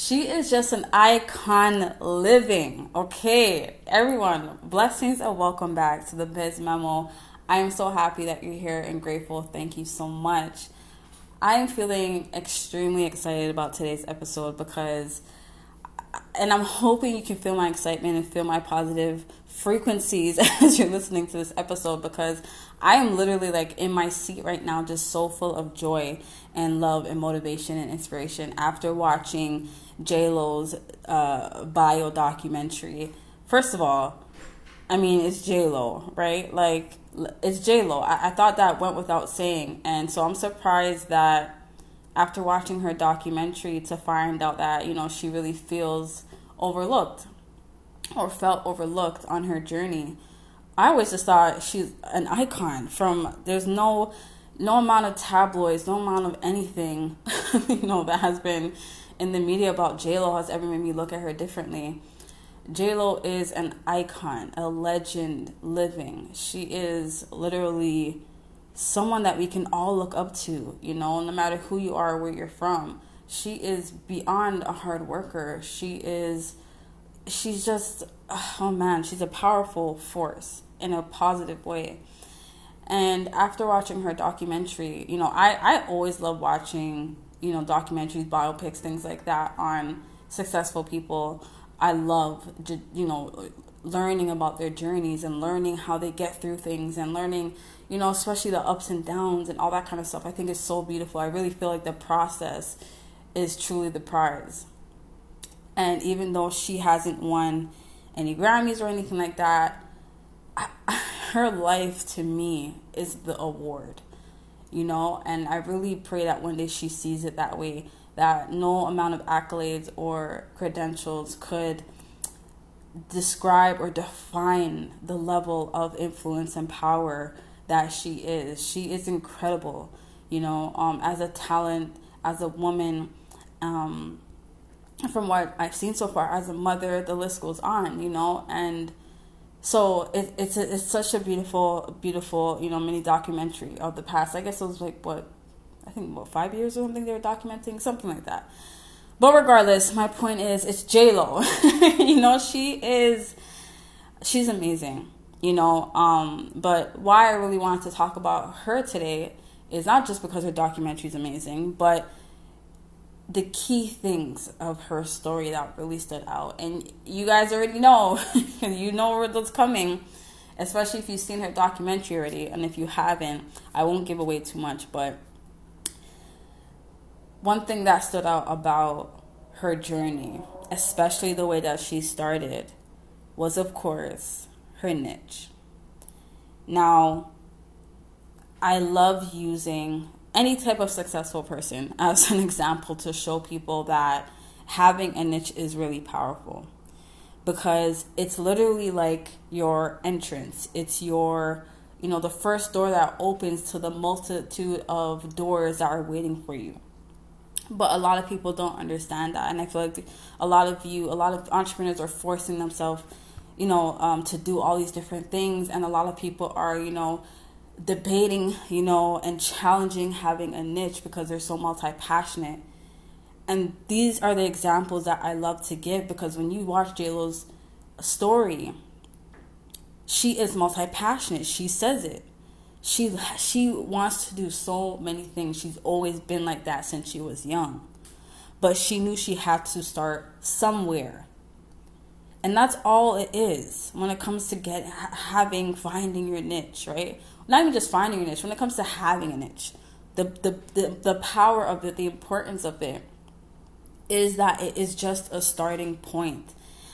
She is just an icon living. Okay, everyone, blessings and welcome back to the Biz Memo. I am so happy that you're here and grateful. Thank you so much. I am feeling extremely excited about today's episode because, and I'm hoping you can feel my excitement and feel my positive frequencies as you're listening to this episode because I am literally like in my seat right now, just so full of joy and love and motivation and inspiration after watching J Lo's uh, bio documentary. First of all, I mean it's J Lo, right? Like it's J Lo. I-, I thought that went without saying, and so I'm surprised that after watching her documentary to find out that you know she really feels overlooked or felt overlooked on her journey. I always just thought she's an icon from there's no no amount of tabloids, no amount of anything, you know, that has been in the media about JLo has ever made me look at her differently. JLo is an icon, a legend living. She is literally someone that we can all look up to, you know, no matter who you are, where you're from. She is beyond a hard worker. She is she's just oh man, she's a powerful force in a positive way. And after watching her documentary, you know, I, I always love watching, you know, documentaries, biopics, things like that on successful people. I love, you know, learning about their journeys and learning how they get through things and learning, you know, especially the ups and downs and all that kind of stuff. I think it's so beautiful. I really feel like the process is truly the prize. And even though she hasn't won any Grammys or anything like that, I, her life to me is the award, you know. And I really pray that one day she sees it that way. That no amount of accolades or credentials could describe or define the level of influence and power that she is. She is incredible, you know, um, as a talent, as a woman, um, from what I've seen so far as a mother, the list goes on, you know, and so it, it's a, it's such a beautiful, beautiful, you know, mini documentary of the past. I guess it was like what I think what five years or something they were documenting, something like that. But regardless, my point is it's J Lo. you know, she is she's amazing. You know, um, but why I really wanted to talk about her today is not just because her documentary is amazing, but the key things of her story that really stood out. And you guys already know, you know where that's coming, especially if you've seen her documentary already. And if you haven't, I won't give away too much. But one thing that stood out about her journey, especially the way that she started, was of course her niche. Now, I love using any type of successful person as an example to show people that having a niche is really powerful. Because it's literally like your entrance. It's your you know the first door that opens to the multitude of doors that are waiting for you. But a lot of people don't understand that. And i feel like a lot of you a lot of entrepreneurs are forcing themselves you know um, to do all these different things. And a lot of people are you know debating, you know, and challenging having a niche because they're so multi passionate. And these are the examples that I love to give because when you watch JLo's story, she is multi passionate. She says it. She she wants to do so many things. She's always been like that since she was young. But she knew she had to start somewhere. And that's all it is when it comes to get having finding your niche, right? Not even just finding a niche, when it comes to having a niche, the, the, the, the power of it, the importance of it is that it is just a starting point.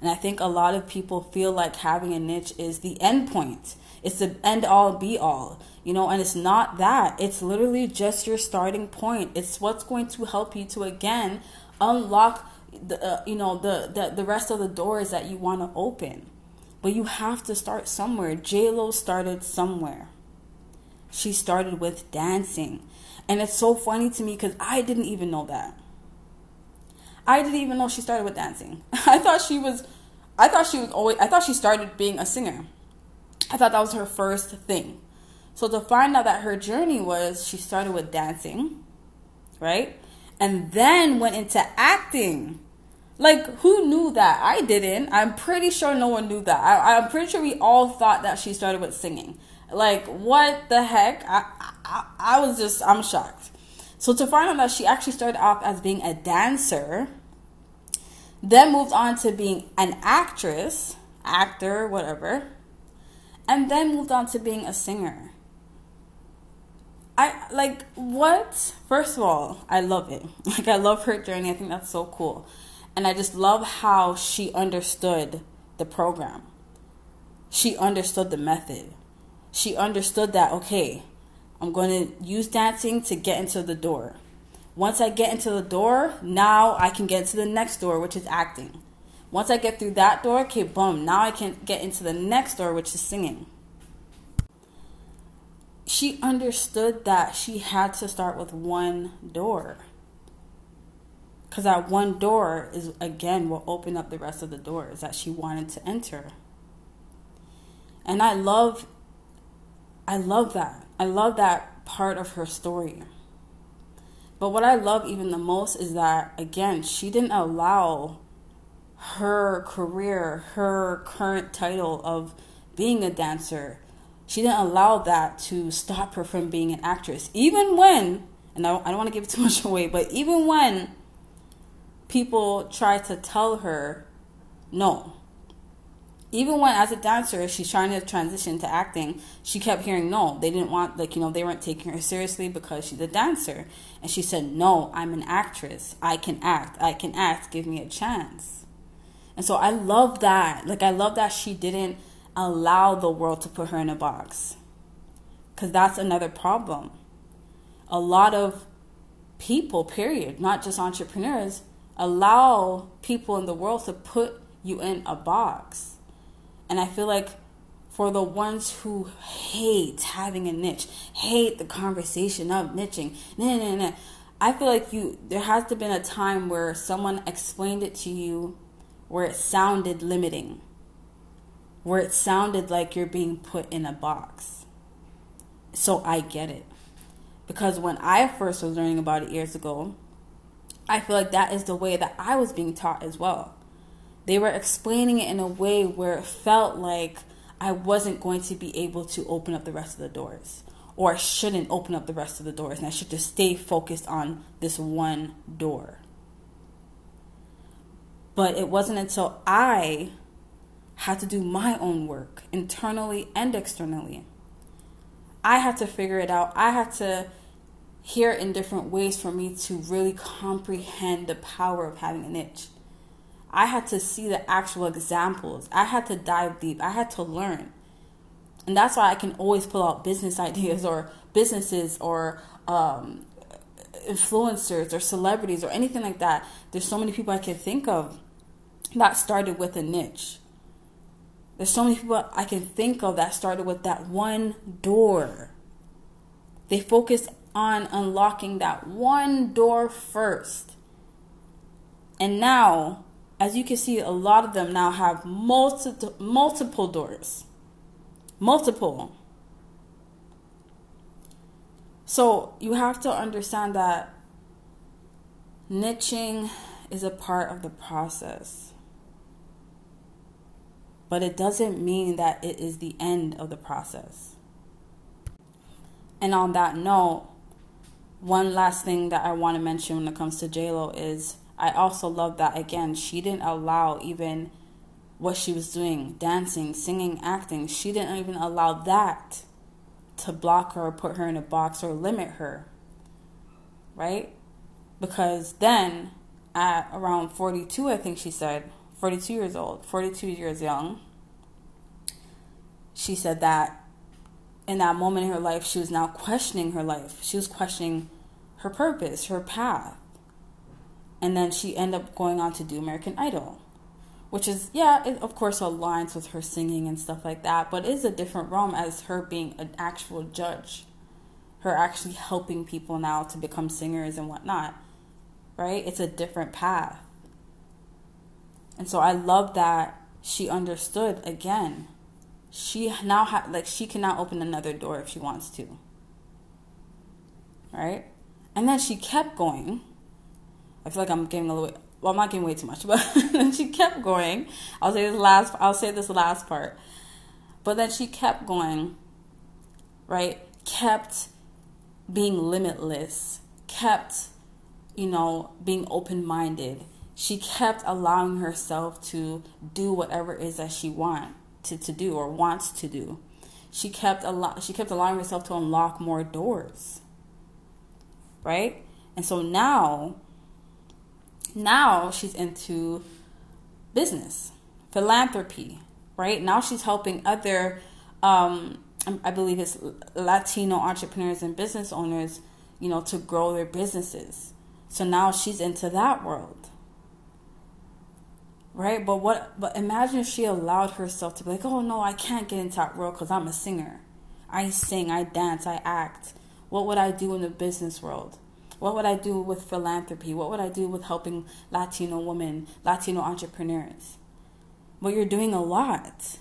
And I think a lot of people feel like having a niche is the end point. It's the end all be all, you know, and it's not that. It's literally just your starting point. It's what's going to help you to again unlock the uh, you know the, the the rest of the doors that you want to open. But you have to start somewhere. J Lo started somewhere she started with dancing. And it's so funny to me because I didn't even know that. I didn't even know she started with dancing. I thought she was, I thought she was always, I thought she started being a singer. I thought that was her first thing. So to find out that her journey was she started with dancing, right? And then went into acting. Like, who knew that? I didn't. I'm pretty sure no one knew that. I, I'm pretty sure we all thought that she started with singing. Like, what the heck? I, I, I was just, I'm shocked. So to find out that she actually started off as being a dancer, then moved on to being an actress, actor, whatever, and then moved on to being a singer. I like what? First of all, I love it. Like I love her journey. I think that's so cool. And I just love how she understood the program. She understood the method. She understood that okay, I'm going to use dancing to get into the door. Once I get into the door, now I can get into the next door, which is acting. Once I get through that door, okay, boom, now I can get into the next door, which is singing she understood that she had to start with one door. Because that one door is, again, will open up the rest of the doors that she wanted to enter. And I love, I love that. I love that part of her story. But what I love even the most is that, again, she didn't allow her career, her current title of being a dancer, she didn't allow that to stop her from being an actress. Even when, and I, don't want to give too much away, but even when people tried to tell her no, even when as a dancer she's trying to transition to acting, she kept hearing no. They didn't want like you know they weren't taking her seriously because she's a dancer, and she said no. I'm an actress. I can act. I can act. Give me a chance. And so I love that. Like I love that she didn't allow the world to put her in a box. Because that's another problem. A lot of people, period, not just entrepreneurs, allow people in the world to put you in a box. And I feel like for the ones who hate having a niche, hate the conversation of niching, nah, nah, nah, I feel like you there has to been a time where someone explained it to you where it sounded limiting where it sounded like you're being put in a box. So I get it. Because when I first was learning about it years ago, I feel like that is the way that I was being taught as well. They were explaining it in a way where it felt like I wasn't going to be able to open up the rest of the doors, or I shouldn't open up the rest of the doors, and I should just stay focused on this one door. But it wasn't until I had to do my own work internally and externally. I had to figure it out. I had to hear it in different ways for me to really comprehend the power of having a niche. I had to see the actual examples. I had to dive deep. I had to learn. And that's why I can always pull out business ideas or businesses or um, influencers or celebrities or anything like that. There's so many people I can think of that started with a niche. There's so many people I can think of that started with that one door. They focused on unlocking that one door first. And now, as you can see, a lot of them now have multi- multiple doors. Multiple. So you have to understand that niching is a part of the process but it doesn't mean that it is the end of the process. And on that note, one last thing that I want to mention when it comes to JLo is I also love that again, she didn't allow even what she was doing, dancing, singing, acting, she didn't even allow that to block her or put her in a box or limit her. Right? Because then at around 42, I think she said, 42 years old, 42 years young. She said that in that moment in her life, she was now questioning her life. She was questioning her purpose, her path. And then she ended up going on to do American Idol, which is, yeah, it of course aligns with her singing and stuff like that, but is a different realm as her being an actual judge. Her actually helping people now to become singers and whatnot, right? It's a different path. And so I love that she understood again. She now ha- like she can now open another door if she wants to. Right? And then she kept going. I feel like I'm getting a little well, I'm not giving way too much, but then she kept going. I'll say this last. I'll say this last part. But then she kept going. Right, kept being limitless, kept, you know, being open minded. She kept allowing herself to do whatever it is that she want to, to do or wants to do. She kept a lot. She kept allowing herself to unlock more doors. Right, and so now now she's into business, philanthropy, right? Now she's helping other, um, I believe it's Latino entrepreneurs and business owners, you know, to grow their businesses. So now she's into that world. Right? But what but imagine if she allowed herself to be like, "Oh no, I can't get into that world cuz I'm a singer. I sing, I dance, I act. What would I do in the business world?" What would I do with philanthropy? What would I do with helping Latino women, Latino entrepreneurs? Well, you're doing a lot.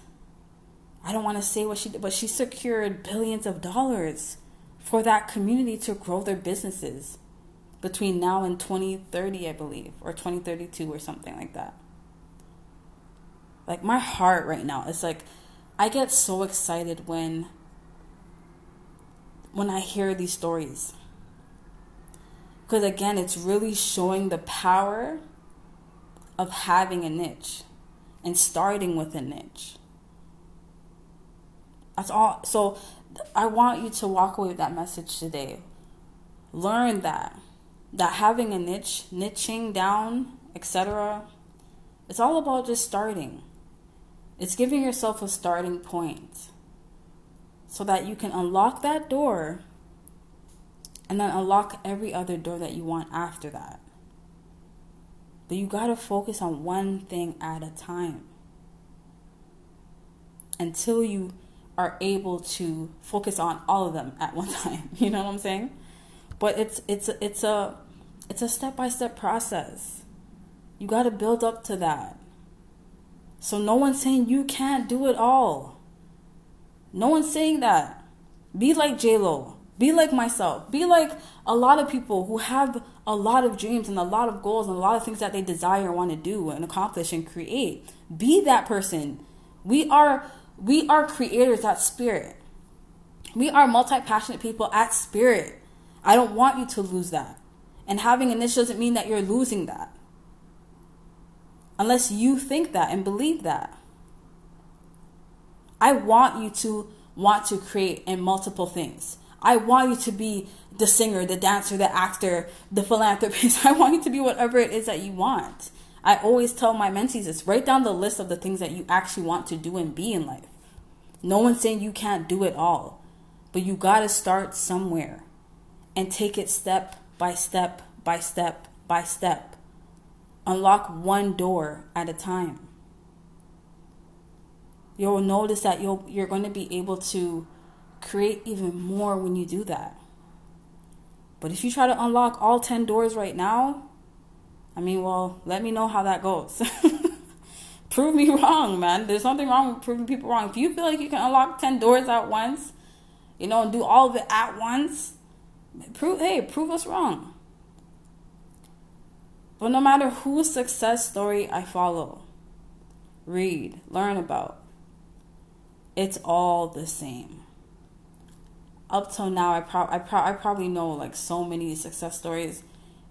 I don't want to say what she did, but she secured billions of dollars for that community to grow their businesses between now and 2030, I believe, or 2032 or something like that. Like my heart right now is like I get so excited when when I hear these stories because again, it's really showing the power of having a niche and starting with a niche. That's all. So I want you to walk away with that message today. Learn that that having a niche, niching down, etc. It's all about just starting. It's giving yourself a starting point so that you can unlock that door and then unlock every other door that you want after that. But you got to focus on one thing at a time until you are able to focus on all of them at one time. You know what I'm saying? But it's it's it's a it's a step-by-step process. You got to build up to that. So no one's saying you can't do it all. No one's saying that. Be like J Lo. Be like myself. Be like a lot of people who have a lot of dreams and a lot of goals and a lot of things that they desire want to do and accomplish and create. Be that person. We are we are creators at spirit. We are multi-passionate people at spirit. I don't want you to lose that. And having a niche doesn't mean that you're losing that. Unless you think that and believe that. I want you to want to create in multiple things. I want you to be the singer, the dancer, the actor, the philanthropist. I want you to be whatever it is that you want. I always tell my mentees this write down the list of the things that you actually want to do and be in life. No one's saying you can't do it all, but you got to start somewhere and take it step by step by step by step. Unlock one door at a time. You'll notice that you'll, you're going to be able to create even more when you do that. But if you try to unlock all 10 doors right now, I mean, well, let me know how that goes. prove me wrong, man. There's nothing wrong with proving people wrong. If you feel like you can unlock 10 doors at once, you know, and do all of it at once, prove hey, prove us wrong. But no matter whose success story I follow, read, learn about, it's all the same up till now, I, pro- I, pro- I probably know like so many success stories,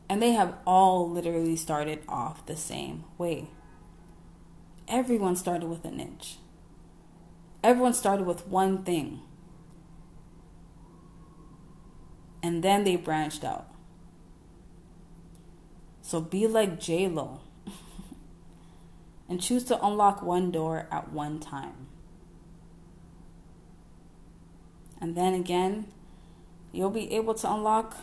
and they have all literally started off the same way. Everyone started with a niche. Everyone started with one thing. And then they branched out. So be like J Lo and choose to unlock one door at one time. And then again, you'll be able to unlock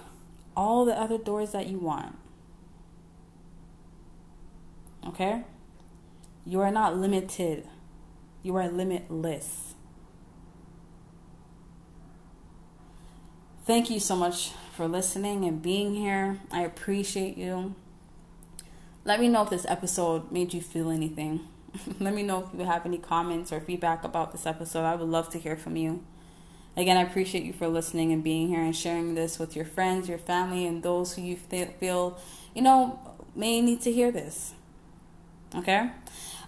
all the other doors that you want. Okay? You are not limited, you are limitless. Thank you so much for listening and being here. I appreciate you. Let me know if this episode made you feel anything. Let me know if you have any comments or feedback about this episode. I would love to hear from you. Again, I appreciate you for listening and being here and sharing this with your friends, your family, and those who you feel, you know, may need to hear this. Okay?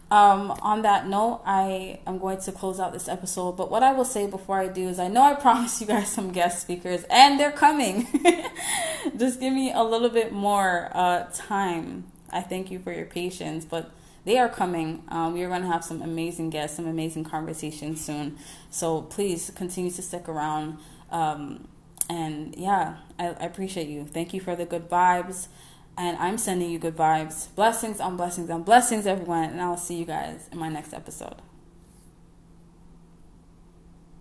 Um, on that note, I am going to close out this episode. But what I will say before I do is I know I promised you guys some guest speakers, and they're coming. Just give me a little bit more uh, time. I thank you for your patience, but they are coming. Um, we are going to have some amazing guests, some amazing conversations soon. So please continue to stick around. Um, and yeah, I, I appreciate you. Thank you for the good vibes. And I'm sending you good vibes. Blessings on blessings on blessings, everyone. And I'll see you guys in my next episode.